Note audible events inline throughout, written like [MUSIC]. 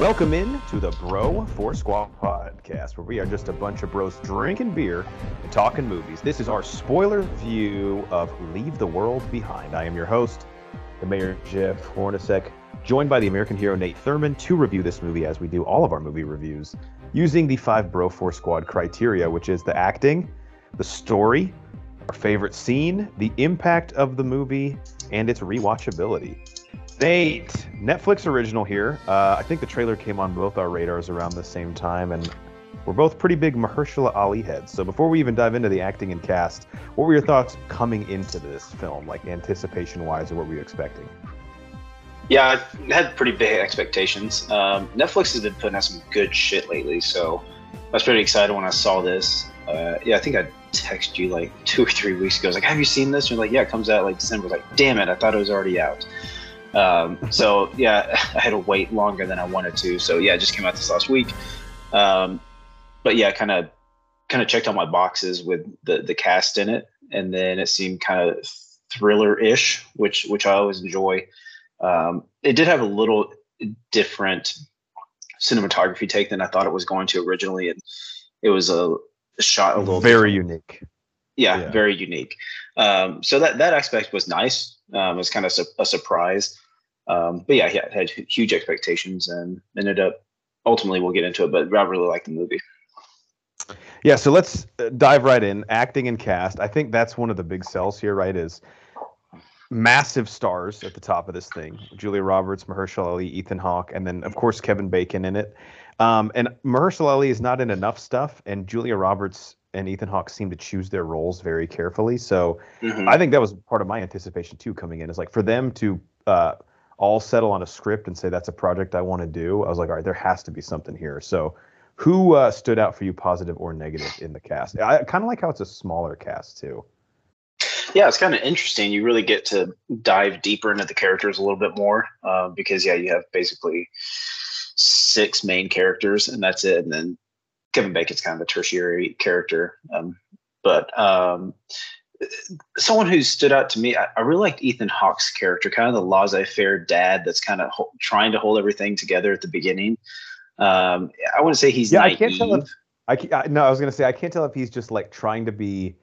Welcome in to the Bro Force Squad podcast, where we are just a bunch of bros drinking beer and talking movies. This is our spoiler view of Leave the World Behind. I am your host, the Mayor Jeff Hornacek, joined by the American hero Nate Thurman to review this movie as we do all of our movie reviews using the five Bro Force Squad criteria, which is the acting, the story, our favorite scene, the impact of the movie, and its rewatchability. Nate, Netflix original here. Uh, I think the trailer came on both our radars around the same time, and we're both pretty big Mahershala Ali heads. So before we even dive into the acting and cast, what were your thoughts coming into this film, like anticipation-wise, or what were you expecting? Yeah, I had pretty big expectations. Um, Netflix has been putting out some good shit lately, so I was pretty excited when I saw this. Uh, yeah, I think I texted you like [LAUGHS] two or three weeks ago. I was like, "Have you seen this?" And you're like, "Yeah, it comes out like December." I was like, "Damn it, I thought it was already out." Um, so yeah, [LAUGHS] I had to wait longer than I wanted to. So yeah, it just came out this last week. Um, but yeah, kind of kind of checked all my boxes with the the cast in it, and then it seemed kind of thriller-ish, which which I always enjoy. Um, it did have a little different cinematography take than I thought it was going to originally, and it was a, shot a little very different. unique. Yeah, Yeah. very unique. Um, so that that aspect was nice. Um, it was kind of su- a surprise. Um, but yeah, yeah, had huge expectations and ended up ultimately we'll get into it, but I really liked the movie. Yeah, so let's uh, dive right in. Acting and cast. I think that's one of the big sells here, right? Is massive stars at the top of this thing: Julia Roberts, Mahershala Ali, Ethan Hawke, and then of course Kevin Bacon in it. Um, and Mahershala Ali is not in enough stuff, and Julia Roberts and Ethan Hawke seem to choose their roles very carefully. So Mhm. I think that was part of my anticipation too coming in. Is like for them to uh, all settle on a script and say that's a project I want to do. I was like, all right, there has to be something here. So who uh, stood out for you, positive or negative, in the cast? I kind of like how it's a smaller cast too. yeah, it's kind of interesting. You really get to dive deeper into the characters a little bit more uh, because yeah, you have basically six main characters and that's it. And then Kevin Bacon's kind of a tertiary character. Um, but um, someone who stood out to me, I, I really liked Ethan Hawke's character, kind of the laissez-faire dad that's kind of ho- trying to hold everything together at the beginning. Um, I wouldn't say he's Yeah, I can't tell if- I, I no, I was gonna say I can't tell if he's just like trying to be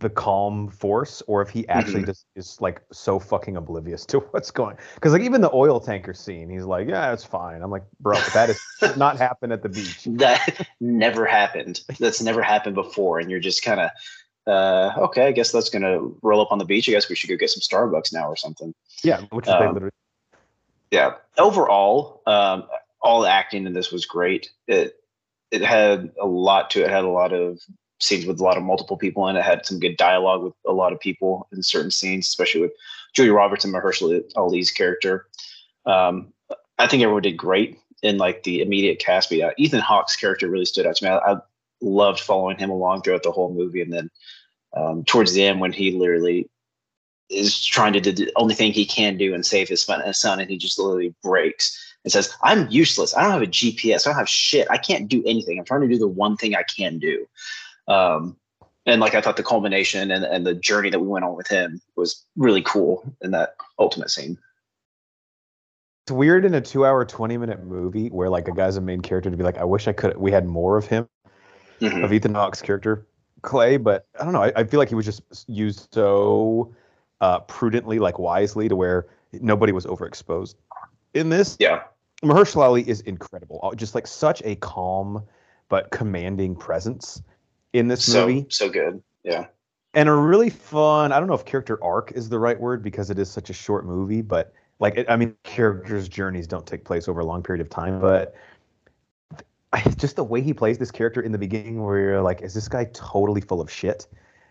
the calm force or if he actually just is like so fucking oblivious [LAUGHS] to what's going. Because like even the oil tanker scene, he's like, yeah, it's fine. I'm like, bro, that is not happen at the beach. [LAUGHS] that never happened. That's never happened before, and you're just kind of uh, okay. I guess that's gonna roll up on the beach. I guess we should go get some Starbucks now or something. Yeah, which is they Um, literally. Yeah. Overall, um, all the acting in this was great. It it had a lot to it. it. Had a lot of scenes with a lot of multiple people and it. Had some good dialogue with a lot of people in certain scenes, especially with Julia Roberts and Mahershala Ali's character. Um, I think everyone did great in like the immediate cast. But yeah, Ethan Hawke's character really stood out to me. I, I loved following him along throughout the whole movie, and then um, towards the end when he literally is trying to do the only thing he can do and save his son, and he just literally breaks and says, "I'm useless. I don't have a GPS. I don't have shit. I can't do anything. I'm trying to do the one thing I can do." Um, and like I thought, the culmination and, and the journey that we went on with him was really cool in that ultimate scene. It's weird in a two-hour, twenty-minute movie where like a guy's a main character to be like, I wish I could. We had more of him, Mhm. of Ethan Hawke's character, Clay. But I don't know. I, I feel like he was just used so uh, prudently, like wisely, to where nobody was overexposed. In this, Yeah, Mahershala Ali is incredible. Uh, Just like such a calm but commanding presence in this so movie, so good. Yeah, and a really fun. I don't know if character arc is the right word because it is such a short movie, but like it, I mean, characters' journeys don't take place over a long period of time, but. I, just the way he plays this character in the beginning, where you're like, is this guy totally full of shit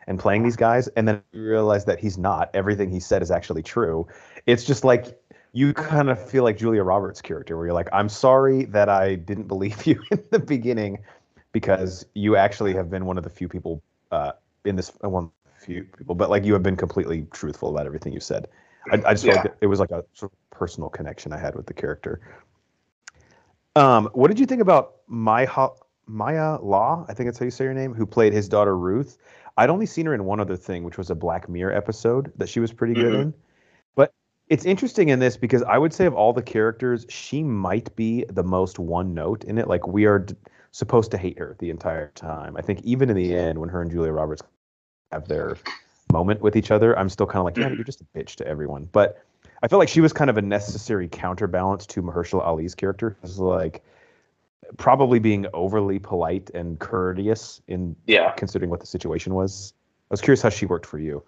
and playing these guys? And then you realize that he's not. Everything he said is actually true. It's just like you kind of feel like Julia Roberts' character, where you're like, I'm sorry that I didn't believe [LAUGHS] you in the beginning, because you actually have been one of the few people uh, in this uh, one few people, but like you have been completely truthful about everything you said. I, I just felt Yeah. like it was like a sort of personal connection I had with the character. Um, what did you think about Maya Maya Law? I think that's how you say your name. Who played his daughter Ruth? I'd only seen her in one other thing, which was a Black Mirror episode that she was pretty good Mhm. in. But it's interesting in this because I would say of all the characters, she might be the most one note in it. Like we are supposed to hate her the entire time. I think even in the end, when her and Julia Roberts have their moment with each other, I'm still kind of like, yeah, you're just a bitch to everyone. But I felt like she was kind of a necessary counterbalance to Mahershala Ali's character. It was like probably being overly polite and courteous in Yeah. considering what the situation was. I was curious how she worked for you.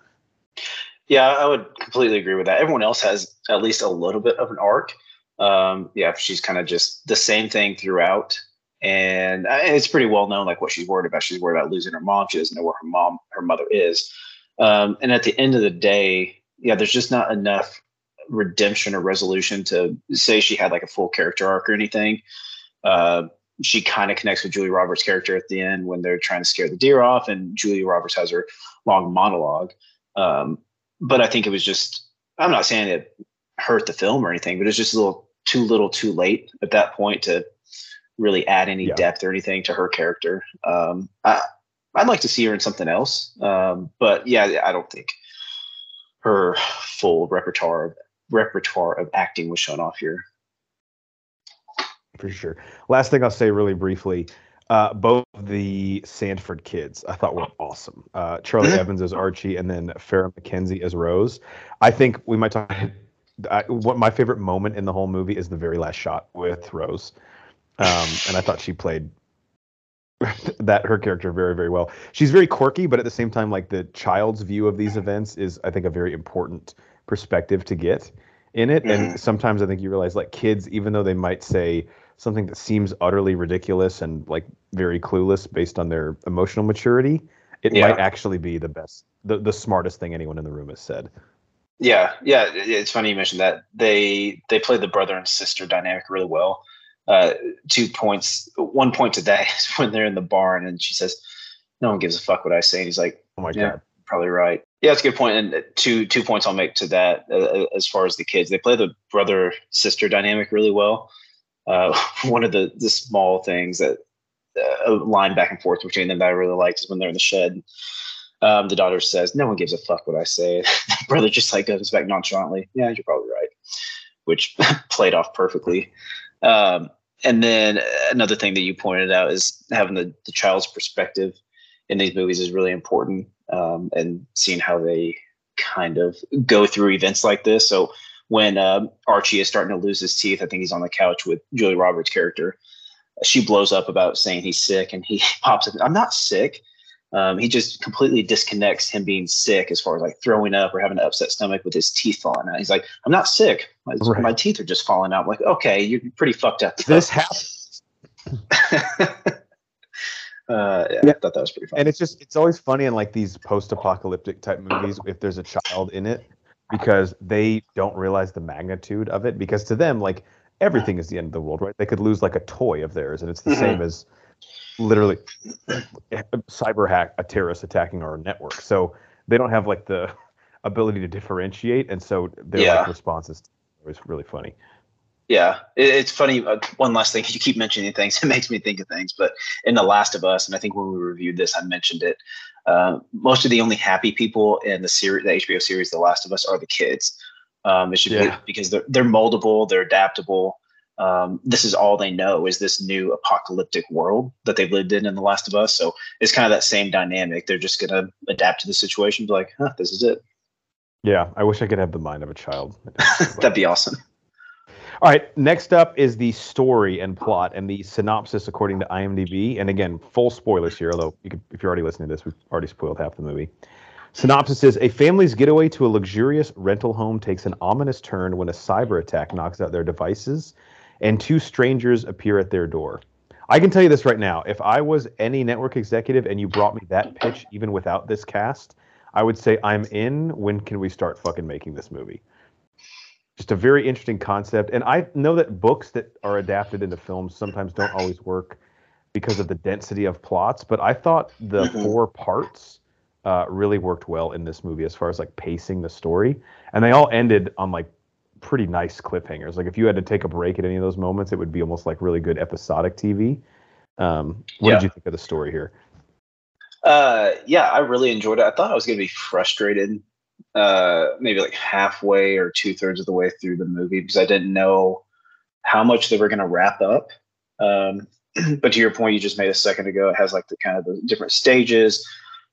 Yeah, I would completely agree with that. Everyone else has at least a little bit of an arc. Um, yeah, she's kind of just the same thing throughout, and uh, it's pretty well known like what she's worried about. She's worried about losing her mom. She doesn't know where her mom, her mother is. Um, and at the end of the day, yeah, there's just not enough redemption or resolution to say she had like a full character arc or anything. Uh, she kind of connects with Julie Roberts' character at the end when they're trying to scare the deer off, and Julie Roberts has her long monologue. Um, but I think it was just I'm not saying it hurt the film or anything, but it's just a little too little too late at that point to really add any Yeah. depth or anything to her character. Um, I, I'd like to see her in something else, um, but yeah, I don't think her full repertoire of repertoire of acting was shown off here. for sure. Last thing I'll say really briefly. Uh, both the Sandford kids I thought were awesome. Uh, Charlie Mhm. Evans as Archie and then Farrah Mackenzie as Rose. I think we might talk. I, what my favorite moment in the whole movie is the very last shot with Rose, um, and I thought she played [LAUGHS] that her character very very well. She's very quirky, but at the same time, like the child's view of these events is I think a very important perspective to get in it. And Mhm. sometimes I think you realize like kids, even though they might say something that seems utterly ridiculous and like very clueless based on their emotional maturity, it Yeah. might actually be the best, the, the smartest thing anyone in the room has said. Yeah, yeah. It's funny you mentioned that. They they play the brother and sister dynamic really well. Uh, two points. One point to that is [LAUGHS] when they're in the barn and she says, "No one gives a fuck what I say." And he's like, Oh my Yeah. god. "Probably right." Yeah, it's a good point. And uh, two two points I'll make to that uh, as far as the kids. They play the brother sister dynamic really well. Uh, [LAUGHS] one of the the small things that uh, a line back and forth between them that I really liked is when they're in the shed. Um, the daughter says, "No one gives a fuck what I say." [LAUGHS] the brother just like goes back nonchalantly. Yeah, you're probably right, which played off perfectly. Um, and then another thing that you pointed out is having the, the child's perspective in these movies is really important, um, and seeing how they kind of go through events like this. So when um, Archie is starting to lose his teeth, I think he's on the couch with Julie Roberts' character. She blows up about saying he's sick, and he [LAUGHS] pops up. I'm not sick. Um, he just completely disconnects him being sick as far as like throwing up or having an upset stomach with his teeth falling out. He's like, I'm not sick. My, Right. my teeth are just falling out. I'm like, okay, you're pretty fucked up. This happens. [LAUGHS] uh, yeah, Yeah. I thought that was pretty fun. and it's just it's always funny in like these post-apocalyptic type movies if there's a child in it because they don't realize the magnitude of it because to them like everything is the end of the world right they could lose like a toy of theirs and it's the Mhm. same as literally [CLEARS THROAT] cyber hack a terrorist attacking our network so they don't have like the ability to differentiate and so their Yeah. like responses was really funny Yeah, it, it's funny. Uh, one last thing, you keep mentioning things, [LAUGHS] it makes me think of things. But in The Last of Us, and I think when we reviewed this, I mentioned it. Uh, most of the only happy people in the series, the HBO series, The Last of Us, are the kids. Um, it should Yeah. be because they're they're moldable, they're adaptable. Um, this is all they know is this new apocalyptic world that they've lived in in The Last of Us. So it's kind of that same dynamic. They're just gonna adapt to the situation, be like, huh, this is it. Yeah i wish i could have the mind of a child [LAUGHS] That'd be awesome. All right, next up is the story and plot and the synopsis according to IMDb. And again, full spoilers here, although you could, if you're already listening to this, we've already spoiled half the movie. Synopsis is a family's getaway to a luxurious rental home takes an ominous turn when a cyber attack knocks out their devices and two strangers appear at their door. I can tell you this right now. If I was any network executive and you brought me that pitch, even without this cast, I would say, I'm in. When can we start fucking making this movie? just a very interesting concept. And I know that books that are adapted into films sometimes don't always work because of the density of plots. But I thought the Mhm. four parts uh, really worked well in this movie as far as like pacing the story, and they all ended on like pretty nice cliffhangers. Like if you had to take a break at any of those moments, it would be almost like really good episodic TV. Um, what Yeah. did you think of the story here? Uh, yeah, I really enjoyed it. I thought I was going to be frustrated uh, maybe like halfway or two thirds of the way through the movie because I didn't know how much they were going to wrap up. Um, [CLEARS THROAT] but to your point, you just made a second ago, it has like the kind of the different stages,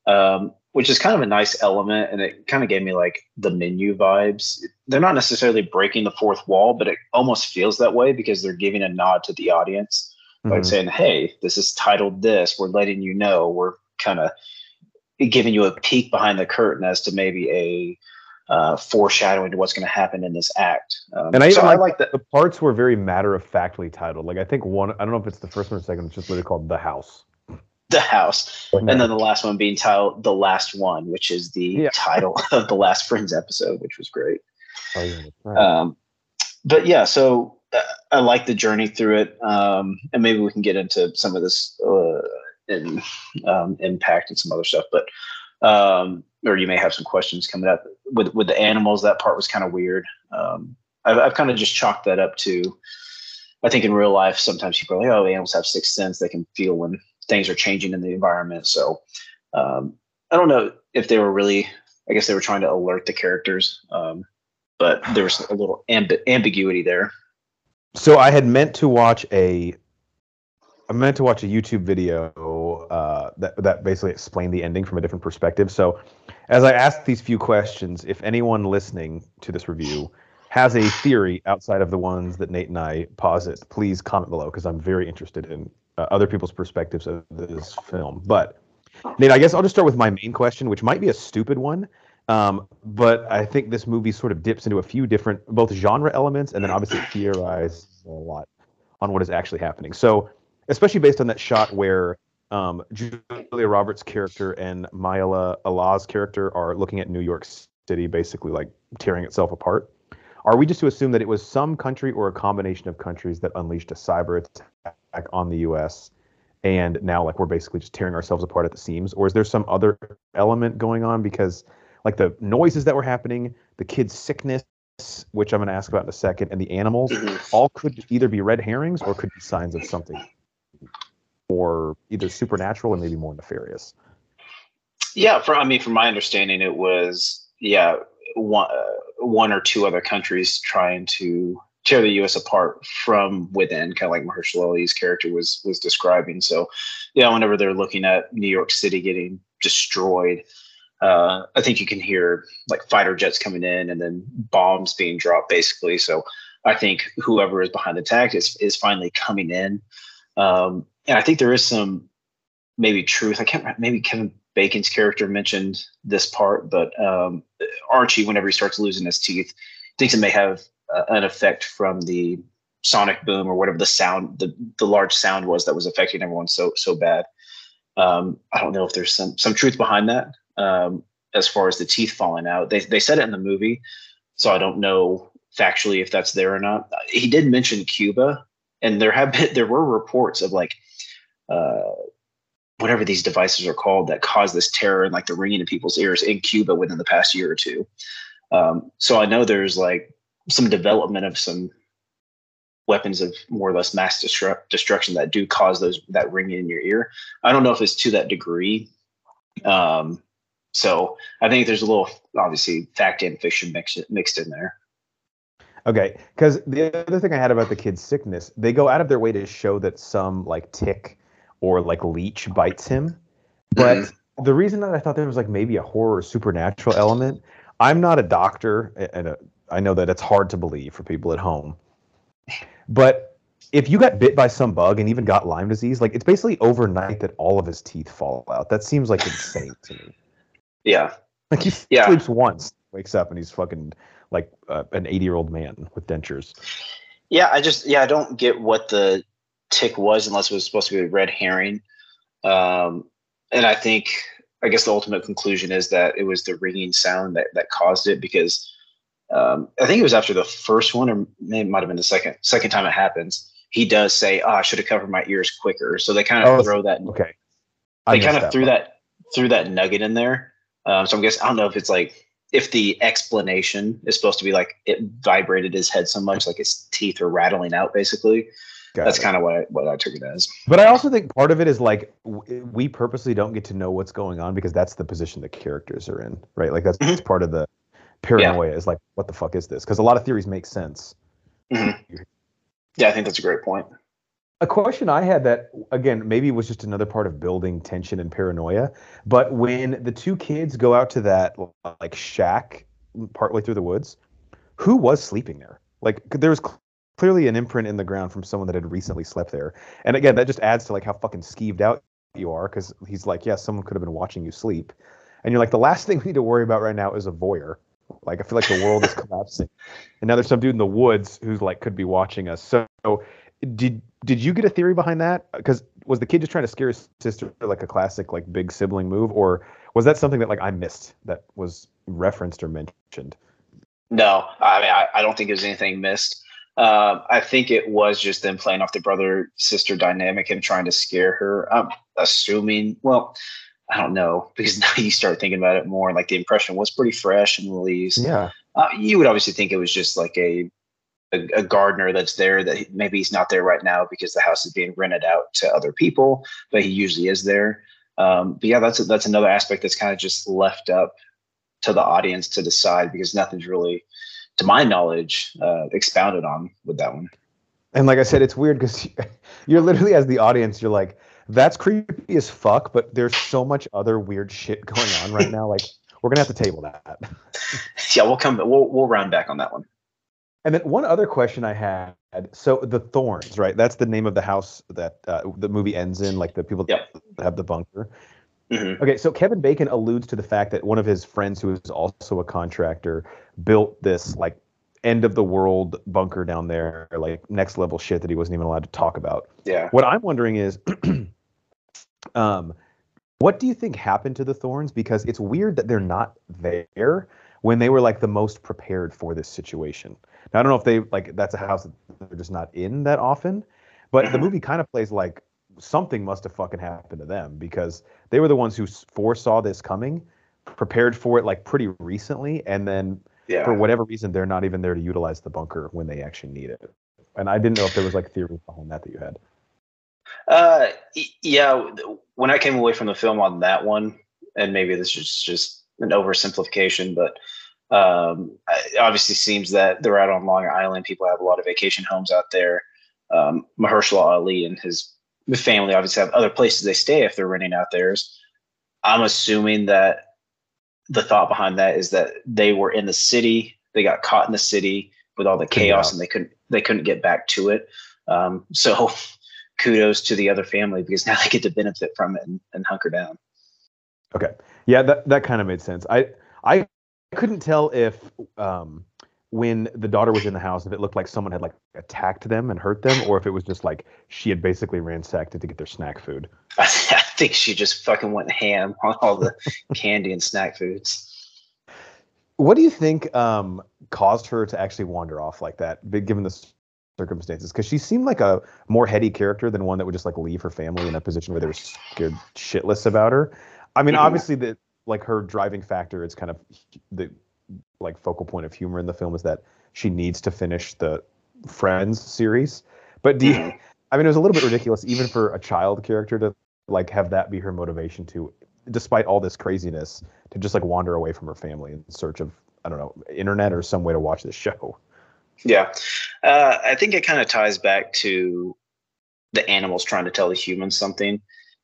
um, which is kind of a nice element, and it kind of gave me like the menu vibes. They're not necessarily breaking the fourth wall, but it almost feels that way because they're giving a nod to the audience, mm-hmm. like saying, "Hey, this is titled this. We're letting you know. We're kind of giving you a peek behind the curtain as to maybe a uh, foreshadowing to what's going to happen in this act. Um, and I, so like, I like that the parts were very matter of factly titled. Like I think one, I don't know if it's the first one or second, it's just literally called The House. The House, and then the last one being titled The Last One, which is the yeah. title [LAUGHS] of the last Friends episode, which was great. Oh, yeah, right. um, but yeah, so uh, I like the journey through it, um, and maybe we can get into some of this uh, in um, impact and some other stuff. But um, or you may have some questions coming up with with the animals. That part was kind of weird. Um, I've, I've kind of just chalked that up to. I think in real life, sometimes people are like, "Oh, animals have sixth sense; they can feel when things are changing in the environment." So, um, I don't know if they were really. I guess they were trying to alert the characters, um, but there was a little amb- ambiguity there. So I had meant to watch a I meant to watch a YouTube video uh, that that basically explained the ending from a different perspective. So, as I asked these few questions, if anyone listening to this review has a theory outside of the ones that Nate and I posit, please comment below because I'm very interested in uh, other people's perspectives of this film. But Nate, I guess I'll just start with my main question, which might be a stupid one, um, but I think this movie sort of dips into a few different both genre elements and then obviously theorizes a lot on what is actually happening. So especially based on that shot where um, Julia Roberts' character and Mahershala Ali's character are looking at New York City, basically like tearing itself apart. Are we just to assume that it was some country or a combination of countries that unleashed a cyber attack on the U.S. and now like we're basically just tearing ourselves apart at the seams, or is there some other element going on? Because like the noises that were happening, the kid's sickness, which I'm going to ask about in a second, and the animals, mm-hmm. all could either be red herrings or could be signs of something more either supernatural and maybe more nefarious. Yeah, from I mean, from my understanding, it was yeah one uh, one or two other countries trying to tear the U.S. apart from within, kind of like Mahershala Ali's character was was describing. So, yeah, whenever they're looking at New York City getting destroyed, uh, I think you can hear like fighter jets coming in and then bombs being dropped, basically. So, I think whoever is behind the attack is is finally coming in. Um, and I think there is some maybe truth. I can't maybe Kevin Bacon's character mentioned this part, but um, Archie, whenever he starts losing his teeth, thinks it may have uh, an effect from the sonic boom or whatever the sound, the the large sound was that was affecting everyone so so bad. Um, I don't know if there's some some truth behind that. Um, as far as the teeth falling out, they they said it in the movie, so I don't know factually if that's there or not. He did mention Cuba, and there have been there were reports of like uh, whatever these devices are called that cause this terror and like the ringing in people's ears in Cuba within the past year or two. Um, so I know there's like some development of some weapons of more or less mass destru- destruction that do cause those that ringing in your ear. I don't know if it's to that degree. Um, so I think there's a little obviously fact and fiction mixed mixed in there. Okay, because the other thing I had about the kid's sickness, they go out of their way to show that some like tick or like leech bites him. But mm-hmm. the reason that I thought there was like maybe a horror supernatural element, I'm not a doctor, and a, I know that it's hard to believe for people at home. But if you got bit by some bug and even got Lyme disease, like it's basically overnight that all of his teeth fall out. That seems like insane to me. Yeah. Like he yeah. sleeps once, wakes up, and he's fucking like uh, an 80 year old man with dentures. Yeah, I just yeah I don't get what the tick was unless it was supposed to be a red herring. Um, and I think, I guess the ultimate conclusion is that it was the ringing sound that, that caused it because um, I think it was after the first one, or maybe it might have been the second second time it happens. He does say, "Oh, I should have covered my ears quicker." So they kind of oh, throw that. Okay. I they kind of threw that threw that nugget in there. Um, so I'm guess I don't know if it's like if the explanation is supposed to be like it vibrated his head so much, like his teeth are rattling out, basically. Got That's kind of what I, what I took it as. But I also think part of it is like we purposely don't get to know what's going on because that's the position the characters are in, right? Like that's, mm-hmm. part of the paranoia is like, what the fuck is this? Because a lot of theories make sense. Mm-hmm. Yeah, I think that's a great point. A question I had that again maybe was just another part of building tension and paranoia, but when the two kids go out to that like shack partway through the woods, who was sleeping there? Like there was clearly an imprint in the ground from someone that had recently slept there. And again, that just adds to like how fucking skeeved out you are because he's like, yeah, someone could have been watching you sleep. And you're like, the last thing we need to worry about right now is a voyeur. Like I feel like the world is collapsing, and now there's some dude in the woods who's like could be watching us. So did did you get a theory behind that? Because was the kid just trying to scare his sister like a classic like big sibling move, or was that something that like I missed that was referenced or mentioned? No, I mean I, I don't think there's anything missed. Um, I think it was just them playing off the brother sister dynamic and trying to scare her. I'm assuming. Well, I don't know because [LAUGHS] now you start thinking about it more. Like the impression was pretty fresh and released. Yeah. Uh, you would obviously think it was just like a, a, a gardener that's there that maybe he's not there right now because the house is being rented out to other people, but he usually is there. Um, but yeah, that's a, that's another aspect that's kind of just left up to the audience to decide because nothing's really, to my knowledge, uh, expounded on with that one. And like I said, it's weird because [LAUGHS] you're literally as the audience, you're like, that's creepy as fuck, but there's so much other weird shit going on right now. Like [LAUGHS] we're gonna have to table that. [LAUGHS] yeah, we'll come. We'll we'll round back on that one. And then one other question I had. So the Thorns, right? That's the name of the house that uh, the movie ends in. Like the people yep. that have the bunker. Mm-hmm. Okay, so Kevin Bacon alludes to the fact that one of his friends, who is also a contractor, built this like end of the world bunker down there, like next level shit that he wasn't even allowed to talk about. Yeah. What I'm wondering is [CLEARS THROAT] Um, what do you think happened to the Thorns? Because it's weird that they're not there when they were like the most prepared for this situation. Now I don't know if they like that's a house that they're just not in that often, but the movie kind of plays like something must have fucking happened to them because they were the ones who foresaw this coming, prepared for it like pretty recently, and then yeah. for whatever reason they're not even there to utilize the bunker when they actually need it. And I didn't know if there was like theories behind that that you had. Uh, yeah. When I came away from the film on that one, and maybe this is just an oversimplification, but um, it obviously seems that they're out on Long Island. People have a lot of vacation homes out there. Um, Mahershala Ali and his family obviously have other places they stay if they're renting out theirs. I'm assuming that the thought behind that is that they were in the city, they got caught in the city with all the chaos, yeah. and they couldn't they couldn't get back to it. Um, so [LAUGHS] kudos to the other family because now they get to benefit from it and, and hunker down. Okay. Yeah, that, that kind of made sense. I I couldn't tell if um, when the daughter was in the house if it looked like someone had like attacked them and hurt them or if it was just like she had basically ransacked it to get their snack food. [LAUGHS] Think she just fucking went ham on all the [LAUGHS] candy and snack foods. What do you think um, caused her to actually wander off like that, given the circumstances because she seemed like a more heady character than one that would just like leave her family in a position where they were scared shitless about her. I mean, mm-hmm. obviously the like her driving factor is kind of the like focal point of humor in the film is that she needs to finish the Friends series. But do you, mm-hmm. [LAUGHS] I mean, it was a little bit ridiculous even for a child character to like have that be her motivation to, despite all this craziness, to just like wander away from her family in search of I don't know internet or some way to watch this show. Yeah. Uh, I think it kind of ties back to the animals trying to tell the humans something.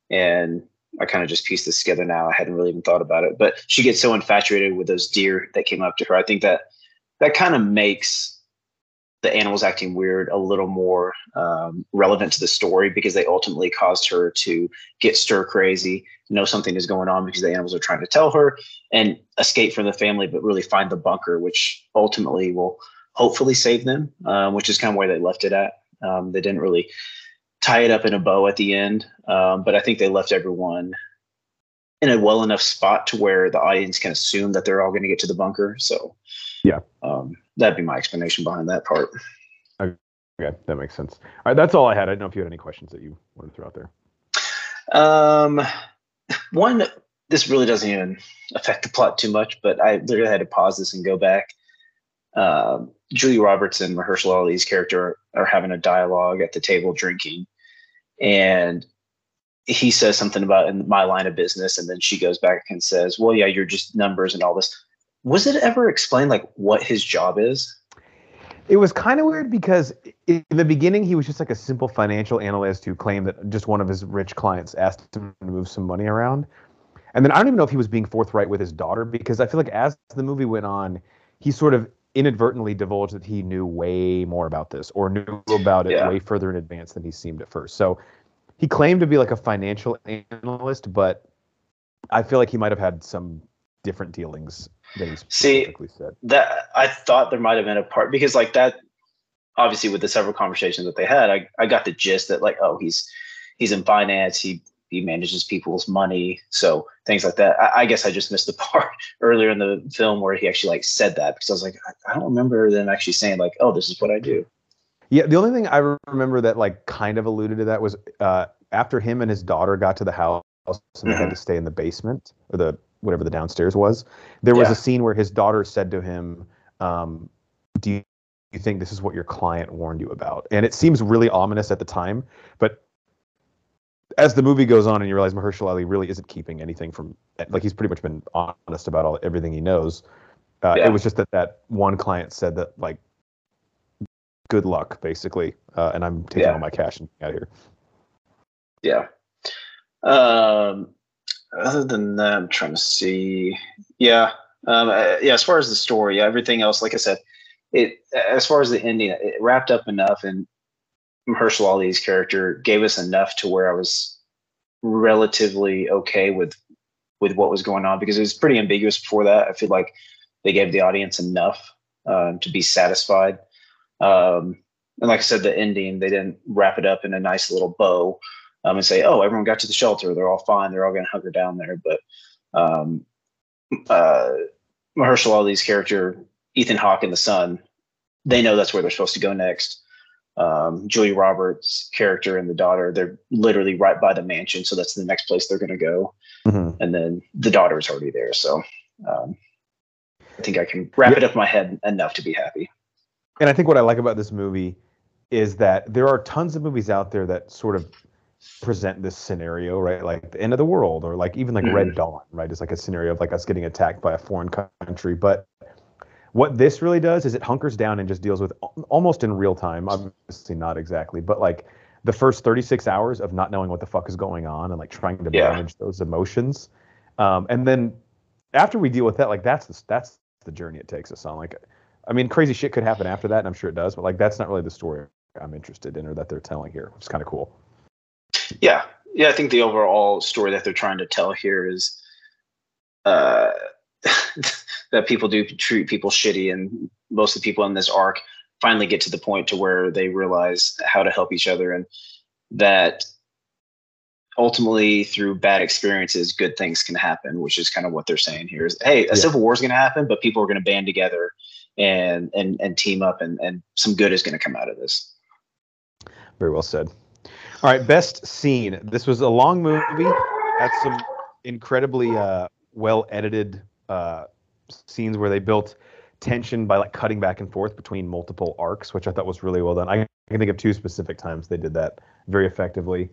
And I kind of just pieced this together now. I hadn't really even thought about it. But she gets so infatuated with those deer that came up to her. I think that that kind of makes the animals acting weird a little more um, relevant to the story because they ultimately caused her to get stir crazy, know something is going on because the animals are trying to tell her, and escape from the family, but really find the bunker, which ultimately will hopefully save them, um, which is kind of where they left it at. Um, they didn't really tie it up in a bow at the end, um, but I think they left everyone in a well enough spot to where the audience can assume that they're all going to get to the bunker. So, yeah, um, that'd be my explanation behind that part. Okay, that makes sense. All right, that's all I had. I don't know if you had any questions that you wanted to throw out there. Um, one, this really doesn't even affect the plot too much, but I literally had to pause this and go back uh, Julie Roberts and Mahershala Ali's character are having a dialogue at the table drinking, and he says something about in my line of business, and then she goes back and says, "Well, yeah, you're just numbers and all this." Was it ever explained like what his job is? It was kind of weird because in the beginning he was just like a simple financial analyst who claimed that just one of his rich clients asked him to move some money around. And then I don't even know if he was being forthright with his daughter because I feel like as the movie went on, he sort of inadvertently divulged that he knew way more about this or knew about it yeah. way further in advance than he seemed at first. So he claimed to be like a financial analyst, but I feel like he might have had some different dealings than he specifically See, said. That I thought there might have been a part because like that obviously with the several conversations that they had, I, I got the gist that like, oh, he's he's in finance, he he manages people's money, so things like that. I, I, guess I just missed the [LAUGHS] part earlier in the film where he actually like said that because I was like, I, I don't remember them actually saying like, oh, this is what I do. Yeah, the only thing I remember that like kind of alluded to that was uh, after him and his daughter got to the house and mm-hmm. they had mm-hmm. to stay in the basement or the whatever the downstairs was. There was yeah. a scene where his daughter said to him, um, "Do you, you think this is what your client warned you about?" And it seems really ominous at the time, but as the movie goes on and you realize Mahershala Ali really isn't keeping anything from like he's pretty much been honest about all everything he knows. Uh, yeah. It was just that that one client said that like, good luck basically, uh, and I'm taking yeah. all my cash and out of here. Yeah. Um, other than that, I'm trying to see. Yeah. Um, uh, yeah. As far as the story, everything else, like I said, it as far as the ending, it wrapped up enough, and Mahershala Ali's character gave us enough to where I was relatively okay with with what was going on because it was pretty ambiguous before that. I feel like they gave the audience enough um, to be satisfied. Um, and like I said, the ending they didn't wrap it up in a nice little bow um, and say, "Oh, everyone got to the shelter. They're all fine. They're all going to hunker down there." But um, uh, Mahershala Ali's character, Ethan Hawke and the son, they know that's where they're supposed to go next um, Julia Roberts' character and the daughter, they're literally right by the mansion, so that's the next place they're going to go. Mm-hmm. And then the daughter is already there, so um, I think I can wrap yeah. it up in my head enough to be happy. And I think what I like about this movie is that there are tons of movies out there that sort of present this scenario, right? Like the end of the world, or like even like mm-hmm. Red Dawn, right? It's like a scenario of like us getting attacked by a foreign country, but what this really does is it hunkers down and just deals with almost in real time. Obviously, not exactly, but like the first 36 hours of not knowing what the fuck is going on and like trying to yeah. manage those emotions. Um, and then after we deal with that, like that's the, that's the journey it takes us on. Like, I mean, crazy shit could happen after that, and I'm sure it does, but like that's not really the story I'm interested in or that they're telling here. It's kind of cool. Yeah, yeah. I think the overall story that they're trying to tell here is, uh, [LAUGHS] that people do treat people shitty, and most of the people in this arc finally get to the point to where they realize how to help each other, and that ultimately through bad experiences, good things can happen, which is kind of what they're saying here. Is hey, a yeah. civil war is going to happen, but people are going to band together and and and team up, and and some good is going to come out of this. Very well said. All right, best scene. This was a long movie. Had some incredibly uh, well edited uh, scenes where they built tension by like cutting back and forth between multiple arcs, which I thought was really well done. I can think of two specific times they did that very effectively.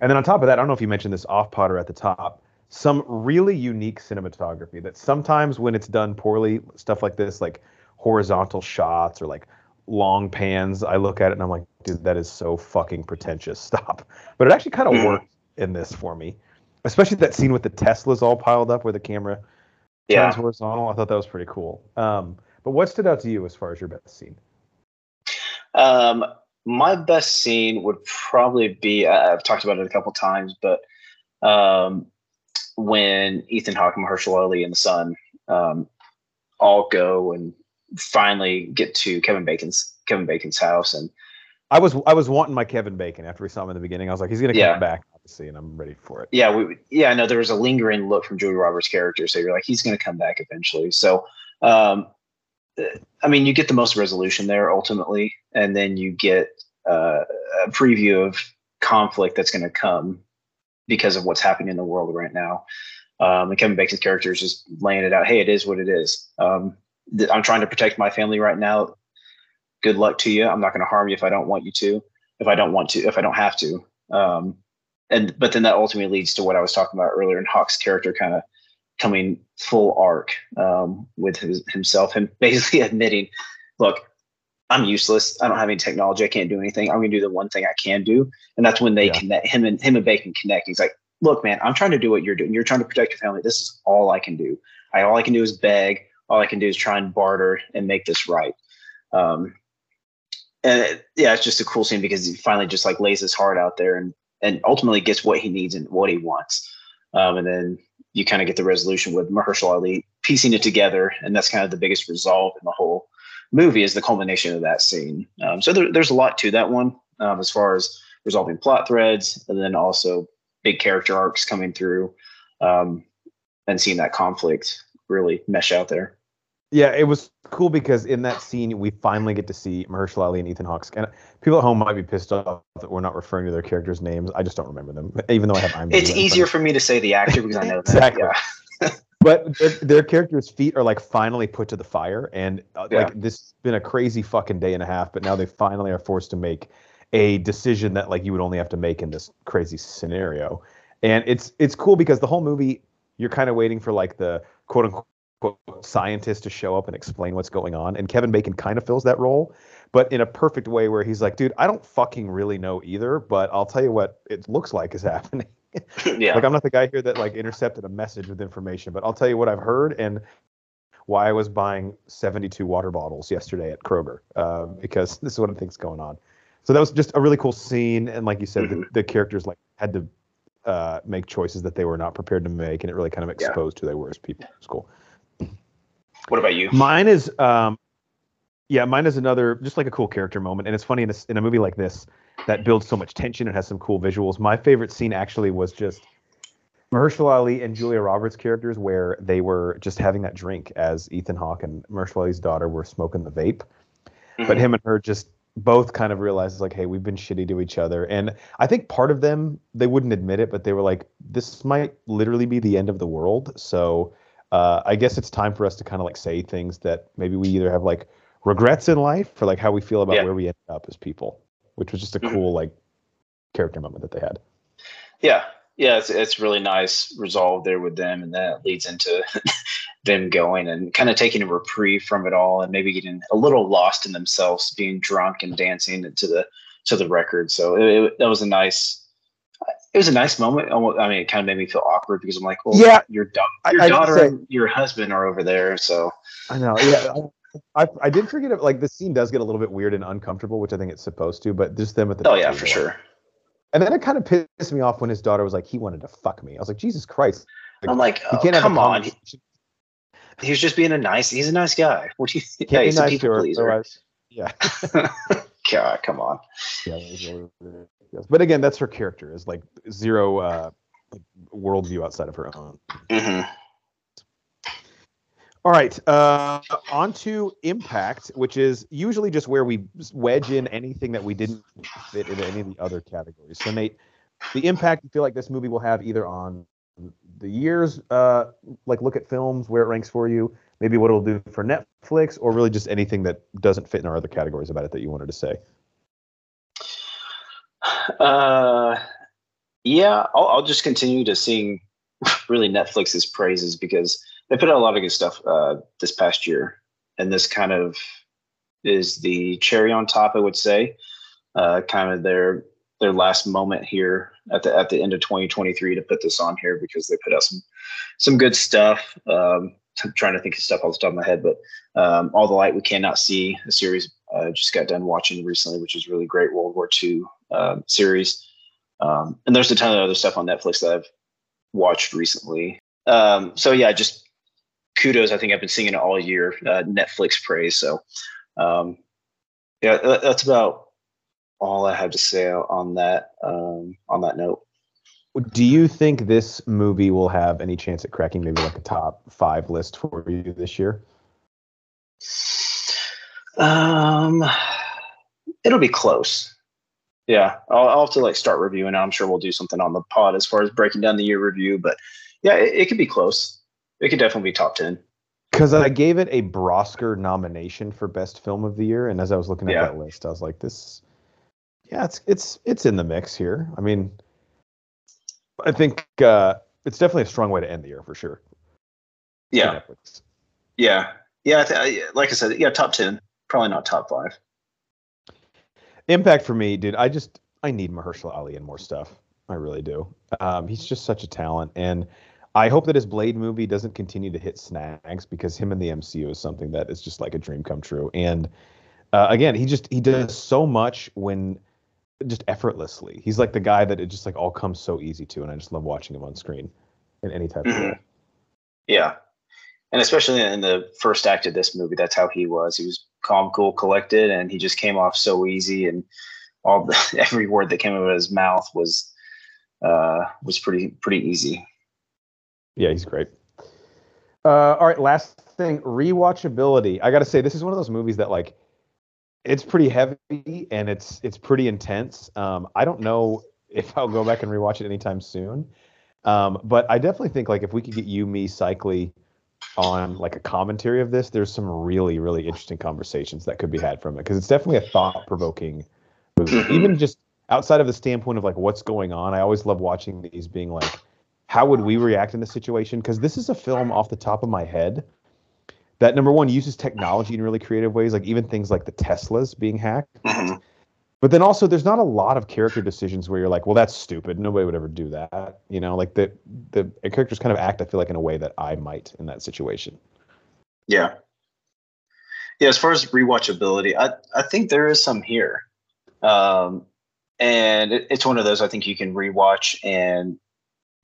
And then on top of that, I don't know if you mentioned this off Potter at the top, some really unique cinematography that sometimes when it's done poorly, stuff like this, like horizontal shots or like long pans, I look at it and I'm like, dude, that is so fucking pretentious. [LAUGHS] Stop. But it actually kind of mm-hmm. worked in this for me, especially that scene with the Teslas all piled up where the camera yeah. turns horizontal. I thought that was pretty cool. Um, but what stood out to you as far as your best scene? Um, my best scene would probably be I've talked about it a couple times, but um, when Ethan Hawke, Mahershala Ali, and the son um, all go and finally get to Kevin Bacon's Kevin Bacon's house, and I was I was wanting my Kevin Bacon after we saw him in the beginning. I was like, he's gonna come yeah. back obviously, and I'm ready for it. Yeah, we yeah, I know there was a lingering look from Julia Roberts' character, so you're like, he's gonna come back eventually. So, um, I mean, you get the most resolution there ultimately, and then you get uh, a preview of conflict that's going to come because of what's happening in the world right now. Um, and Kevin Bacon's character is just laying it out. Hey, it is what it is. Um, th- I'm trying to protect my family right now. Good luck to you. I'm not going to harm you if I don't want you to. If I don't want to, if I don't have to. Um, and but then that ultimately leads to what I was talking about earlier, in Hawke's character kind of coming full arc um, with his, himself, and [LAUGHS] basically admitting, "Look, I'm useless. I don't have any technology. I can't do anything. I'm going to do the one thing I can do." And that's when they yeah. connect. Him and him and Bacon connect. He's like, "Look, man, I'm trying to do what you're doing. You're trying to protect your family. This is all I can do. I all I can do is beg. All I can do is try and barter and make this right." Um, and it, yeah, it's just a cool scene because he finally just like lays his heart out there and and ultimately gets what he needs and what he wants. Um, and then you kind of get the resolution with Mahershala Ali piecing it together, and that's kind of the biggest resolve in the whole movie is the culmination of that scene. Um, so there, there's a lot to that one um, as far as resolving plot threads, and then also big character arcs coming through, um, and seeing that conflict really mesh out there. Yeah, it was cool because in that scene we finally get to see Mahershala Ali and Ethan Hawke. And people at home might be pissed off that we're not referring to their characters' names. I just don't remember them, even though I have IMDb. It's easier for me to say the actor because I know exactly. Yeah. [LAUGHS] but their, their, characters' feet are like finally put to the fire, and uh, yeah. like this has been a crazy fucking day and a half. But now they finally are forced to make a decision that like you would only have to make in this crazy scenario. And it's it's cool because the whole movie you're kind of waiting for like the quote unquote scientist to show up and explain what's going on. And Kevin Bacon kind of fills that role, but in a perfect way where he's like, dude, I don't fucking really know either, but I'll tell you what it looks like is [LAUGHS] happening. [LAUGHS] yeah. Like I'm not the guy here that like intercepted a message with information, but I'll tell you what I've heard and why I was buying 72 water bottles yesterday at Kroger uh, because [LAUGHS] this is what I think's going on. So that was just a really cool scene, and like you said, mm-hmm. the, the, characters like had to uh, make choices that they were not prepared to make, and it really kind of exposed yeah. who they were as people. It's cool. What about you? Mine is, um, yeah, mine is another just like a cool character moment, and it's funny in a, in a movie like this that builds so much tension and has some cool visuals. My favorite scene actually was just Mahershala Ali and Julia Roberts characters where they were just having that drink as Ethan Hawke and Mahershala Ali's daughter were smoking the vape, mm-hmm. but him and her just both kind of realized like, hey, we've been shitty to each other, and I think part of them they wouldn't admit it, but they were like, this might literally be the end of the world, so uh, I guess it's time for us to kind of like say things that maybe we either have like regrets in life for like how we feel about yeah. where we ended up as people, which was just a mm-hmm. cool like character moment that they had. Yeah, yeah, it's it's really nice resolve there with them, and that leads into [LAUGHS] them going and kind of taking a reprieve from it all, and maybe getting a little lost in themselves, being drunk and dancing to the to the record. So it, it, that was a nice it was a nice moment. I mean, it kind of made me feel awkward because I'm like, well, yeah, your, do- your I, daughter say, and your husband are over there. So I know. Yeah. I, I did forget it. Like the scene does get a little bit weird and uncomfortable, which I think it's supposed to, but just them at the oh yeah, for sure. And then it kind of pissed me off when his daughter was like, he wanted to fuck me. I was like, Jesus Christ. Like, I'm like, oh, come on. He, was just being a nice. He's a nice guy. What do you think? [LAUGHS] Yeah, he's nice a people pleaser. Yeah. [LAUGHS] God, come on. Yeah, but again, that's her character is like zero uh, like worldview outside of her own. Mm-hmm. All right, uh, on to Impact, which is usually just where we wedge in anything that we didn't fit into any of the other categories. So, Nate, the impact you feel like this movie will have either on the years, uh, like look at films, where it ranks for you, maybe what it'll do for Netflix, or really just anything that doesn't fit in our other categories about it that you wanted to say. Uh, yeah, I'll, I'll just continue to sing [LAUGHS] really Netflix's praises because they put out a lot of good stuff uh, this past year, and this kind of is the cherry on top, I would say. Uh, kind of their their last moment here at the at the end of 2023 to put this on here because they put out some some good stuff. Um, I'm trying to think of stuff off the top of my head, but um, All the Light We Cannot See, a series I uh, just got done watching recently, which is really great World War II uh, series. Um, and there's a ton of other stuff on Netflix that I've watched recently. Um, so yeah, just kudos. I think I've been singing it all year. Uh, Netflix praise. So um, yeah, that's about all I have to say on that. Um, on that note. Do you think this movie will have any chance at cracking maybe like a top five list for you this year? Um, it'll be close. Yeah, I'll, I'll have to like start reviewing. I'm sure we'll do something on the pod as far as breaking down the year review. But yeah, it, it could be close. It could definitely be top ten. Because I gave it a Brosker nomination for best film of the year, and as I was looking at yeah. that list, I was like, "This, yeah, it's it's it's in the mix here." I mean, I think uh, it's definitely a strong way to end the year for sure. Yeah. Yeah. Yeah. Th- like I said, yeah, top 10. Probably not top five. Impact for me, dude. I just I need Mahershala Ali and more stuff. I really do. Um, he's just such a talent, and I hope that his Blade movie doesn't continue to hit snags because him in the MCU is something that is just like a dream come true. And uh, again, he just he does so much when just effortlessly. He's like the guy that it just like all comes so easy to, and I just love watching him on screen in any type mm-hmm. of way. Yeah, and especially in the first act of this movie, that's how he was. He was calm, cool, collected, and he just came off so easy. And all the, [LAUGHS] every word that came out of his mouth was uh, was pretty pretty easy. Yeah, he's great. Uh, all right, last thing, rewatchability. I got to say, this is one of those movies that like it's pretty heavy and it's it's pretty intense. Um, I don't know if I'll go back and rewatch it anytime soon. Um, but I definitely think like if we could get you, me, Cycly on like a commentary of this, there's some really, really interesting conversations that could be had from it because it's definitely a thought provoking movie. Mm-hmm. Even just outside of the standpoint of like what's going on, I always love watching these being like, how would we react in this situation? Because this is a film off the top of my head that number one uses technology in really creative ways, like even things like the Teslas being hacked. Mm-hmm. But then also, there's not a lot of character decisions where you're like, well, that's stupid. Nobody would ever do that. You know, like the the characters kind of act, I feel like, in a way that I might in that situation. Yeah. Yeah. As far as rewatchability, I I think there is some here, um, and it, it's one of those I think you can rewatch and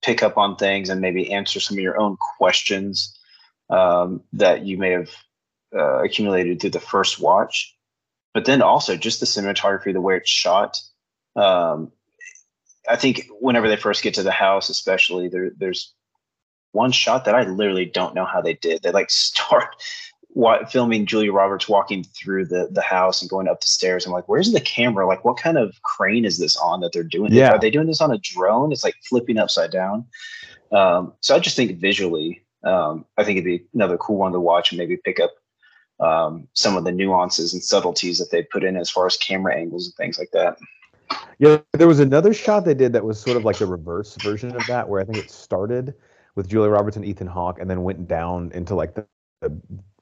pick up on things and maybe answer some of your own questions um, that you may have uh, accumulated through the first watch but then also just the cinematography, the way it's shot. Um, I think whenever they first get to the house, especially there, there's one shot that I literally don't know how they did. They like [LAUGHS] start filming Julia Roberts walking through the the house and going up the stairs. I'm like, where's the camera? Like, what kind of crane is this on that they're doing? Yeah. Are they doing this on a drone? It's like flipping upside down. Um, so I just think visually, um, I think it'd be another cool one to watch and maybe pick up um, some of the nuances and subtleties that they put in as far as camera angles and things like that. Yeah, there was another shot they did that was sort of like the reverse version of that, where I think it started with Julia Roberts and Ethan Hawke, and then went down into like the, the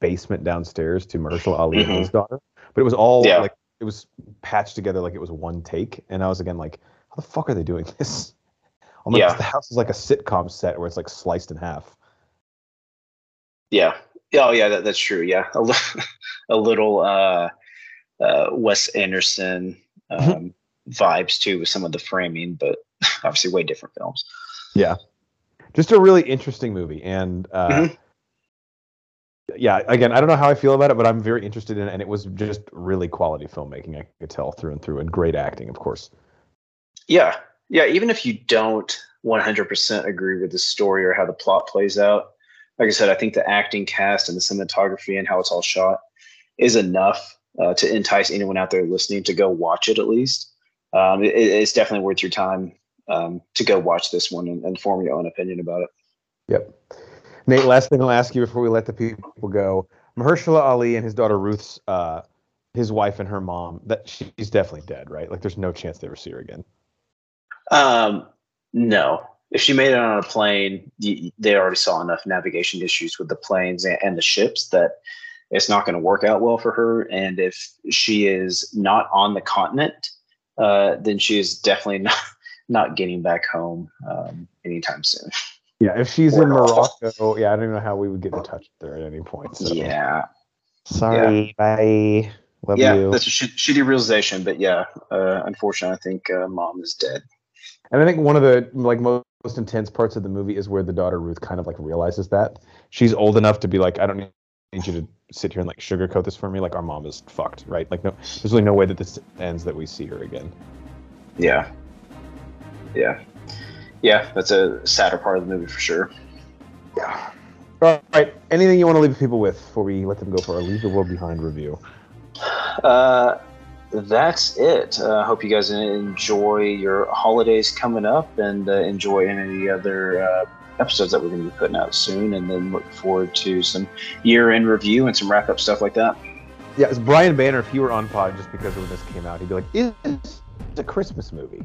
basement downstairs to Mahershala Ali mm-hmm. and his daughter. But it was all yeah. like it was patched together like it was one take, and I was again like, how the fuck are they doing [LAUGHS] this? Almost yeah. the house is like a sitcom set where it's like sliced in half. Yeah, Oh yeah, that, that's true. Yeah, a, little, [LAUGHS] a little uh, uh, Wes Anderson mm-hmm. um, vibes too with some of the framing, but [LAUGHS] obviously way different films. Yeah, just a really interesting movie, and uh, mm-hmm. yeah, again, I don't know how I feel about it, but I'm very interested in it, and it was just really quality filmmaking. I could tell through and through, and great acting, of course. Yeah, yeah. Even if you don't 100% agree with the story or how the plot plays out like I said, I think the acting cast and the cinematography and how it's all shot is enough uh, to entice anyone out there listening to go watch it at least. Um, it, it's definitely worth your time um, to go watch this one and, and, form your own opinion about it. Yep. Nate, last thing I'll ask you before we let the people go: Mahershala Ali and his daughter Ruth's, uh, his wife and her mom. That she's definitely dead, right? Like, there's no chance they ever see her again. Um, no, if she made it on a plane, they already saw enough navigation issues with the planes and the ships that it's not going to work out well for her. And if she is not on the continent, uh, then she is definitely [LAUGHS] not not getting back home um, anytime soon. Yeah, if she's in Morocco, yeah, I don't know how we would get in touch with her at any point. So. Yeah. Sorry, yeah. bye. Love yeah, you. that's a sh- shitty realization, but yeah, uh, unfortunately, I think uh, mom is dead. And I think one of the like most most intense parts of the movie is where the daughter Ruth kind of like realizes that she's old enough to be like, I don't need you to sit here and like sugarcoat this for me. Like our mom is fucked, right? Like no, there's really no way that this ends that we see her again. Yeah, yeah, yeah. That's a sadder part of the movie for sure. Yeah. All right. Anything you want to leave people with before we let them go for our Leave the World Behind review? Uh, that's it. I uh, hope you guys enjoy your holidays coming up and uh, enjoy any other uh, episodes that we're going to be putting out soon. And then look forward to some year end review and some wrap up stuff like that. Yeah, it's Brian Banner. If he were on pod just because of when this came out, he'd be like, "Is it a Christmas movie?"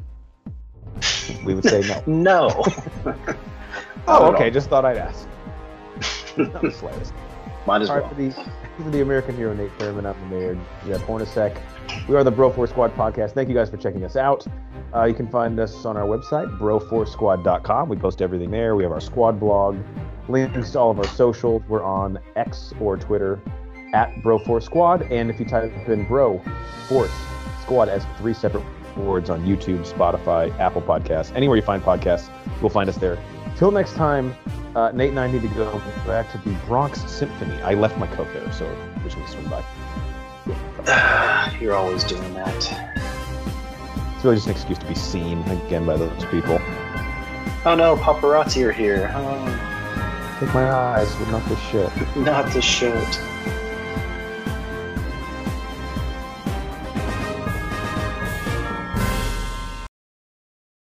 We would say no. [LAUGHS] no. [LAUGHS] oh, okay. Just thought I'd ask. not the slightest. Might as All right, well. for the, for the American hero Nate Thurman, I'm the mayor, Jeff Hornacek. We are the Bro Force Squad podcast. Thank you guys for checking us out. Uh, you can find us on our website, broforcesquad.com. We post everything there. We have our squad blog, links to all of our socials. We're on X or Twitter at Broforce Squad. And if you type in Bro Force Squad as three separate words on YouTube, Spotify, Apple Podcasts, anywhere you find podcasts, you'll find us there. Till next time, uh, Nate and I need to go back to the Bronx Symphony. I left my coat there, so we're just gonna swing by. [SIGHS] You're always doing that. It's really just an excuse to be seen again by those people. Oh no, paparazzi are here. Oh, Take my eyes, but not this shit. [LAUGHS] not the shirt.